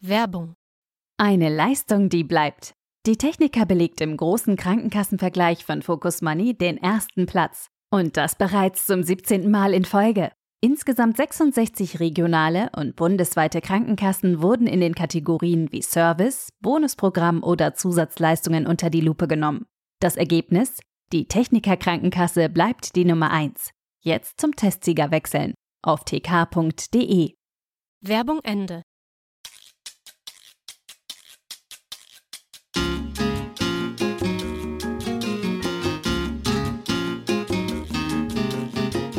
Werbung. Eine Leistung, die bleibt. Die Techniker belegt im großen Krankenkassenvergleich von Focus Money den ersten Platz. Und das bereits zum 17. Mal in Folge. Insgesamt 66 regionale und bundesweite Krankenkassen wurden in den Kategorien wie Service, Bonusprogramm oder Zusatzleistungen unter die Lupe genommen. Das Ergebnis? Die Techniker Krankenkasse bleibt die Nummer 1. Jetzt zum Testsieger wechseln auf tk.de. Werbung Ende.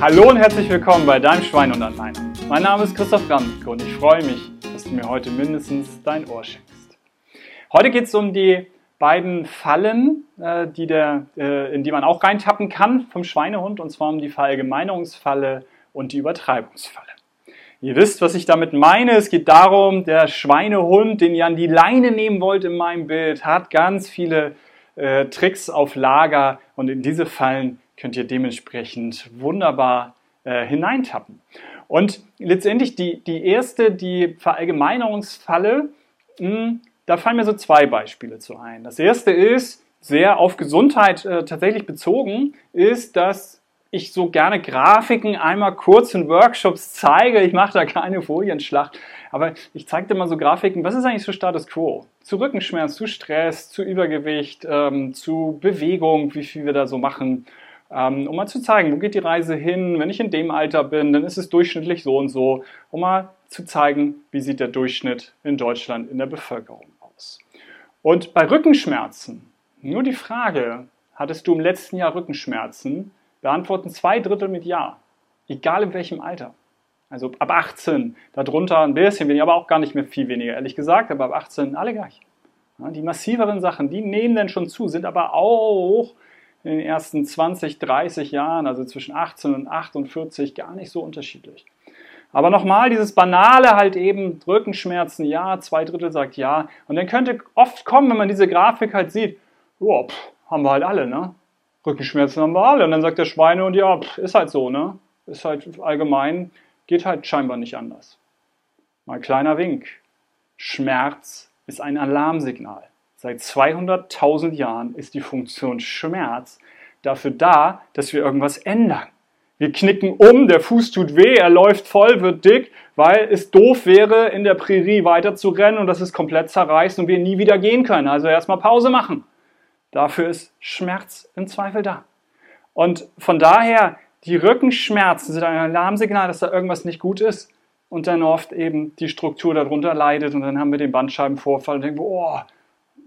Hallo und herzlich willkommen bei deinem Schwein und an meiner. Mein Name ist Christoph Ramke und ich freue mich, dass du mir heute mindestens dein Ohr schenkst. Heute geht es um die beiden Fallen, äh, die der, äh, in die man auch reintappen kann vom Schweinehund, und zwar um die Verallgemeinerungsfalle und die Übertreibungsfalle. Ihr wisst, was ich damit meine. Es geht darum, der Schweinehund, den ihr an die Leine nehmen wollt in meinem Bild, hat ganz viele äh, Tricks auf Lager und in diese Fallen könnt ihr dementsprechend wunderbar äh, hineintappen. Und letztendlich die, die erste, die Verallgemeinerungsfalle, mh, hm, da fallen mir so zwei Beispiele zu ein. Das erste ist, sehr auf Gesundheit äh, tatsächlich bezogen, ist, dass ich so gerne Grafiken einmal kurz in Workshops zeige. Ich mache da keine Folienschlacht, aber ich zeige dir mal so Grafiken. Was ist eigentlich so Status Quo? Zu Rückenschmerz, zu Stress, zu Übergewicht, ähm, zu Bewegung, wie viel wir da so machen um mal zu zeigen, wo geht die Reise hin, wenn ich in dem Alter bin, dann ist es durchschnittlich so und so, um mal zu zeigen, wie sieht der Durchschnitt in Deutschland in der Bevölkerung aus. Und bei Rückenschmerzen, nur die Frage, hattest du im letzten Jahr Rückenschmerzen, beantworten zwei Drittel mit Ja, egal in welchem Alter. Also ab 18, darunter ein bisschen weniger, aber auch gar nicht mehr viel weniger, ehrlich gesagt, aber ab 18 alle gleich. Die massiveren Sachen, die nehmen dann schon zu, sind aber auch in den ersten 20, 30 Jahren, also zwischen 18 und 48, gar nicht so unterschiedlich. Aber nochmal, dieses Banale halt eben, Rückenschmerzen, ja, zwei Drittel sagt ja. Und dann könnte oft kommen, wenn man diese Grafik halt sieht, oh, haben wir halt alle, ne? Rückenschmerzen haben wir alle. Und dann sagt der Schweine und ja, pff, ist halt so, ne? Ist halt allgemein, geht halt scheinbar nicht anders. Mal kleiner Wink. Schmerz ist ein Alarmsignal. Seit 200.000 Jahren ist die Funktion Schmerz dafür da, dass wir irgendwas ändern. Wir knicken um, der Fuß tut weh, er läuft voll, wird dick, weil es doof wäre, in der Prärie weiter zu rennen und das ist komplett zerreißt und wir nie wieder gehen können. Also erstmal Pause machen. Dafür ist Schmerz im Zweifel da. Und von daher, die Rückenschmerzen sind ein Alarmsignal, dass da irgendwas nicht gut ist und dann oft eben die Struktur darunter leidet und dann haben wir den Bandscheibenvorfall und denken, oh,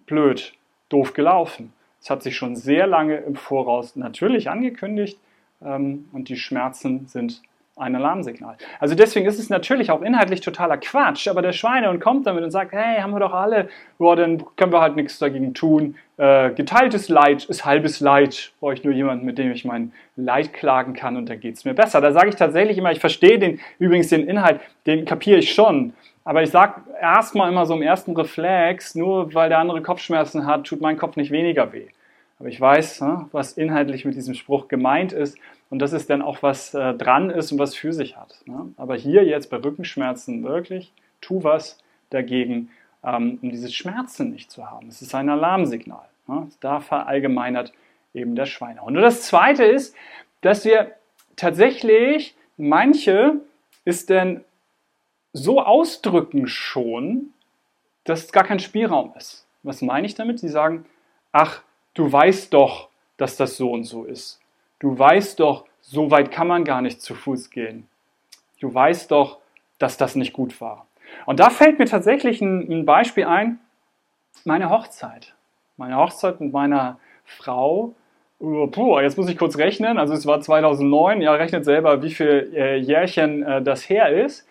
blöd, doof gelaufen. Es hat sich schon sehr lange im Voraus natürlich angekündigt ähm, und die Schmerzen sind ein Alarmsignal. Also deswegen ist es natürlich auch inhaltlich totaler Quatsch, aber der Schweinehund kommt damit und sagt, hey, haben wir doch alle, boah, dann können wir halt nichts dagegen tun. Äh, geteiltes Leid ist halbes Leid. Brauche ich nur jemanden, mit dem ich mein Leid klagen kann und dann geht es mir besser. Da sage ich tatsächlich immer, ich verstehe den, übrigens den Inhalt, den kapiere ich schon. Aber ich sage erstmal immer so im ersten Reflex, nur weil der andere Kopfschmerzen hat, tut mein Kopf nicht weniger weh. Aber ich weiß, was inhaltlich mit diesem Spruch gemeint ist und dass es dann auch was äh, dran ist und was für sich hat. Aber hier jetzt bei Rückenschmerzen wirklich, tu was dagegen, ähm, um diese Schmerzen nicht zu haben. Es ist ein Alarmsignal. Da verallgemeinert eben der Schweinehund. Und das Zweite ist, dass wir tatsächlich manche ist denn so ausdrücken schon, dass gar kein Spielraum ist. Was meine ich damit? Sie sagen, ach, du weißt doch, dass das so und so ist. Du weißt doch, so weit kann man gar nicht zu Fuß gehen. Du weißt doch, dass das nicht gut war. Und da fällt mir tatsächlich ein, ein Beispiel ein, meine Hochzeit. Meine Hochzeit mit meiner Frau. Puh, jetzt muss ich kurz rechnen. Also es war 2009. Ja, rechnet selber, wie viel äh, Jährchen äh, das her ist.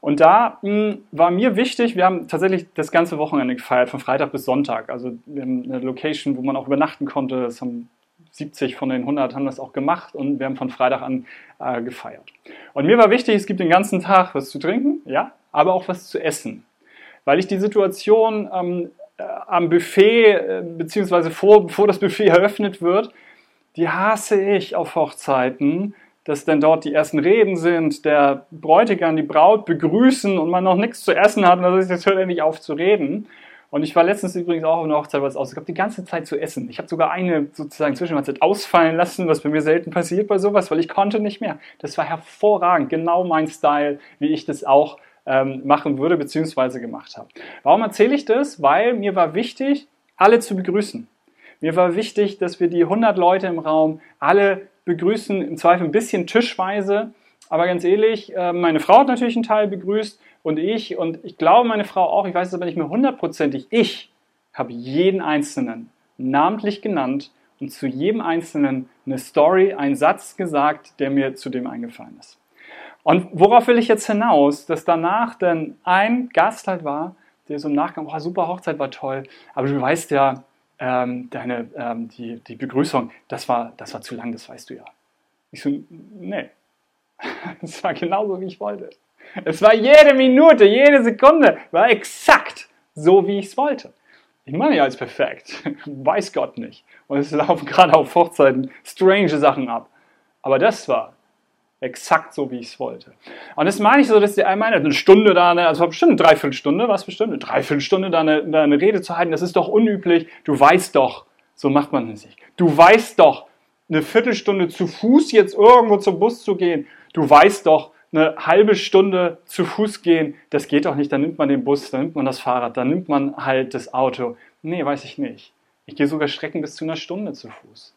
Und da mh, hm, war mir wichtig, wir haben tatsächlich das ganze Wochenende gefeiert, von Freitag bis Sonntag. Also wir haben eine Location, wo man auch übernachten konnte. Das haben 70 von den 100 haben das auch gemacht und wir haben von Freitag an äh, gefeiert. Und mir war wichtig, es gibt den ganzen Tag was zu trinken, ja, aber auch was zu essen. Weil ich die Situation ähm, äh, am Buffet, äh, beziehungsweise vor, bevor das Buffet eröffnet wird, die hasse ich auf Hochzeiten, dass dann dort die ersten Reden sind, der Bräutigam die Braut begrüßen und man noch nichts zu essen hat und dann ist jetzt hört endlich auf zu reden. Und ich war letztens übrigens auch auf einer Hochzeit was aus. Ich habe die ganze Zeit zu essen. Ich habe sogar eine sozusagen Zwischenmahlzeit ausfallen lassen, was bei mir selten passiert bei sowas, weil ich konnte nicht mehr. Das war hervorragend, genau mein Style, wie ich das auch ähm, machen würde bzw. gemacht habe. Warum erzähle ich das? Weil mir war wichtig, alle zu begrüßen. Mir war wichtig, dass wir die 100 Leute im Raum alle begrüßen, im Zweifel ein bisschen tischweise. Aber ganz ehrlich, äh, meine Frau hat natürlich einen Teil begrüßt und ich und ich glaube meine Frau auch, ich weiß es aber nicht mehr hundertprozentig, ich habe jeden Einzelnen namentlich genannt und zu jedem Einzelnen eine Story, einen Satz gesagt, der mir zu dem eingefallen ist. Und worauf will ich jetzt hinaus? Dass danach dann ein Gast halt war, der so im Nachgang, oh, super Hochzeit war toll, aber du weißt ja, ähm, deine, ähm, die, die Begrüßung, das war, das war zu lang, das weißt du ja. Ich so, nee, es war genauso, wie ich wollte. Es war jede Minute, jede Sekunde, war exakt so, wie ich es wollte. Ich meine ja als perfekt, weiß Gott nicht. Und es laufen gerade auf Hochzeiten strange Sachen ab. Aber das war exakt so, wie ich es wollte. Und das meine ich so, dass die einmal eine Stunde da, eine, also bestimmt eine Dreiviertelstunde, was bestimmt, eine Dreiviertelstunde da eine, da eine Rede zu halten, das ist doch unüblich. Du weißt doch, so macht man es nicht. Du weißt doch, eine Viertelstunde zu Fuß jetzt irgendwo zum Bus zu gehen, du weißt doch, eine halbe Stunde zu Fuß gehen, das geht doch nicht. Dann nimmt man den Bus, dann nimmt man das Fahrrad, dann nimmt man halt das Auto. Nee, weiß ich nicht. Ich gehe sogar Strecken bis zu einer Stunde zu Fuß.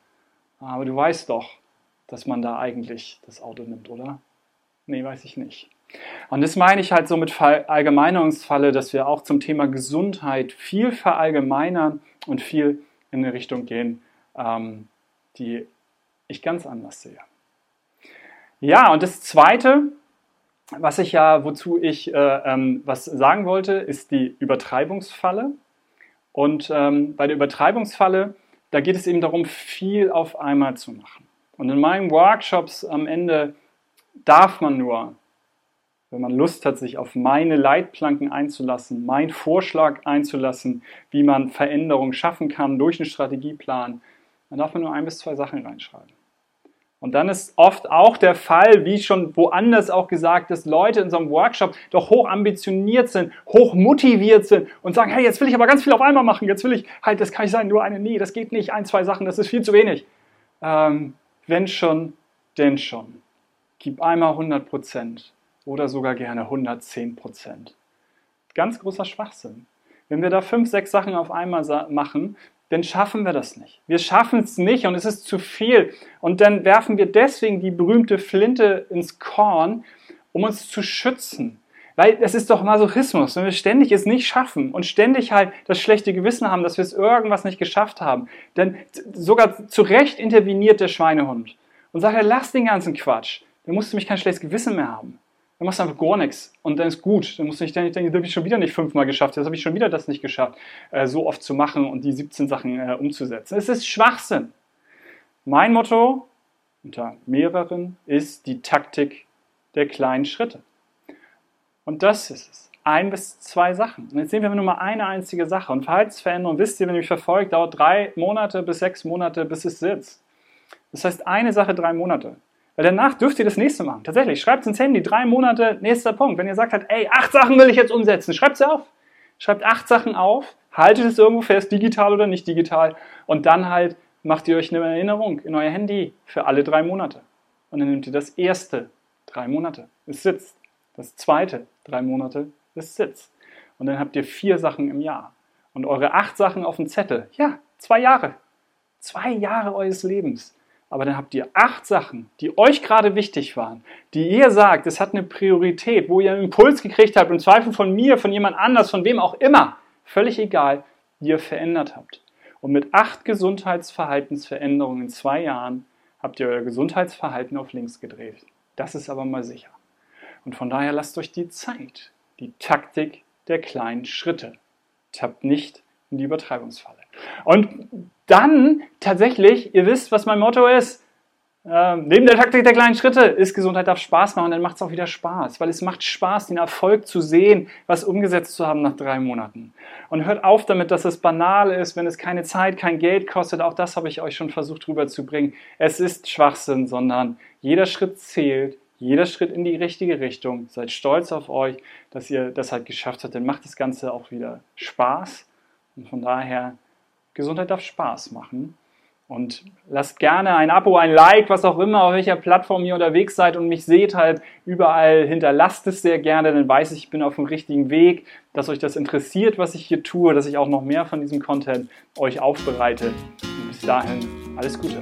Aber du weißt doch, dass man da eigentlich das Auto nimmt, oder? Nee, weiß ich nicht. Und das meine ich halt so mit Allgemeinerungsfalle, dass wir auch zum Thema Gesundheit viel verallgemeinern und viel in eine Richtung gehen, ähm, die ich ganz anders sehe. Ja, und das Zweite, was ich ja, wozu ich äh, ähm, was sagen wollte, ist die Übertreibungsfalle. Und ähm, bei der Übertreibungsfalle, da geht es eben darum, viel auf einmal zu machen. Und in meinen Workshops am Ende darf man nur, wenn man Lust hat, sich auf meine Leitplanken einzulassen, meinen Vorschlag einzulassen, wie man Veränderungen schaffen kann durch einen Strategieplan, dann darf man nur ein bis zwei Sachen reinschreiben. Und dann ist oft auch der Fall, wie schon woanders auch gesagt, dass Leute in so einem Workshop doch hoch ambitioniert sind, hoch motiviert sind und sagen, hey, jetzt will ich aber ganz viel auf einmal machen, jetzt will ich, halt, das kann ich sein, nur eine, nee, das geht nicht, ein, zwei Sachen, das ist viel zu wenig. Ähm, wenn schon, denn schon. Gib einmal 100 Prozent oder sogar gerne 110 Prozent. Ganz großer Schwachsinn. Wenn wir da fünf, sechs Sachen auf einmal machen, dann schaffen wir das nicht. Wir schaffen es nicht und es ist zu viel. Und dann werfen wir deswegen die berühmte Flinte ins Korn, um uns zu schützen. Weil das ist doch Masochismus, wenn wir ständig es nicht schaffen und ständig halt das schlechte Gewissen haben, dass wir es irgendwas nicht geschafft haben. Denn sogar zu Recht interveniert der Schweinehund und sagt, lass den ganzen Quatsch. Dann musst du mich kein schlechtes Gewissen mehr haben. Dann machst du einfach gar nichts und dann ist gut. Dann musst du nicht denken, das habe ich schon wieder nicht fünfmal geschafft, jetzt habe ich schon wieder das nicht geschafft, äh, so oft zu machen und die 17 Sachen äh, umzusetzen. Es ist Schwachsinn. Mein Motto unter mehreren ist die Taktik der kleinen Schritte. Und das ist es. Ein bis zwei Sachen. Und jetzt sehen wir nur mal eine einzige Sache. Und Verhaltensveränderung, wisst ihr, wenn ihr mich verfolgt, dauert drei Monate bis sechs Monate, bis es sitzt. Das heißt, eine Sache drei Monate. Weil danach dürft ihr das nächste machen. Tatsächlich, schreibt es ins Handy, drei Monate, nächster Punkt. Wenn ihr sagt, halt, ey, acht Sachen will ich jetzt umsetzen, schreibt sie auf. Schreibt acht Sachen auf, haltet es irgendwo fest, digital oder nicht digital. Und dann halt macht ihr euch eine Erinnerung in euer Handy für alle drei Monate. Und dann nehmt ihr das erste, drei Monate, es sitzt. Das zweite, drei Monate, es sitzt. Und dann habt ihr vier Sachen im Jahr. Und eure acht Sachen auf dem Zettel, ja, zwei Jahre. Zwei Jahre eures Lebens aber dann habt ihr acht Sachen, die euch gerade wichtig waren, die ihr sagt, es hat eine Priorität, wo ihr einen Impuls gekriegt habt, im Zweifel von mir, von jemand anders, von wem auch immer, völlig egal, die ihr verändert habt. Und mit acht Gesundheitsverhaltensveränderungen in zwei Jahren habt ihr euer Gesundheitsverhalten auf links gedreht. Das ist aber mal sicher. Und von daher lasst euch die Zeit, die Taktik der kleinen Schritte. Tappt nicht in die Übertreibungsfalle. Und dann tatsächlich, ihr wisst, was mein Motto ist, äh, neben der Taktik der kleinen Schritte ist Gesundheit darf Spaß machen, dann macht es auch wieder Spaß, weil es macht Spaß, den Erfolg zu sehen, was umgesetzt zu haben nach drei Monaten. Und hört auf damit, dass es banal ist, wenn es keine Zeit, kein Geld kostet. Auch das habe ich euch schon versucht rüberzubringen. Es ist Schwachsinn, sondern jeder Schritt zählt, jeder Schritt in die richtige Richtung. Seid stolz auf euch, dass ihr das halt geschafft habt. Dann macht das Ganze auch wieder Spaß. Und von daher, Gesundheit darf Spaß machen. Und lasst gerne ein Abo, ein Like, was auch immer, auf welcher Plattform ihr unterwegs seid und mich seht halt überall. Hinterlasst es sehr gerne, dann weiß ich, ich bin auf dem richtigen Weg, dass euch das interessiert, was ich hier tue, dass ich auch noch mehr von diesem Content euch aufbereite. Und bis dahin, alles Gute.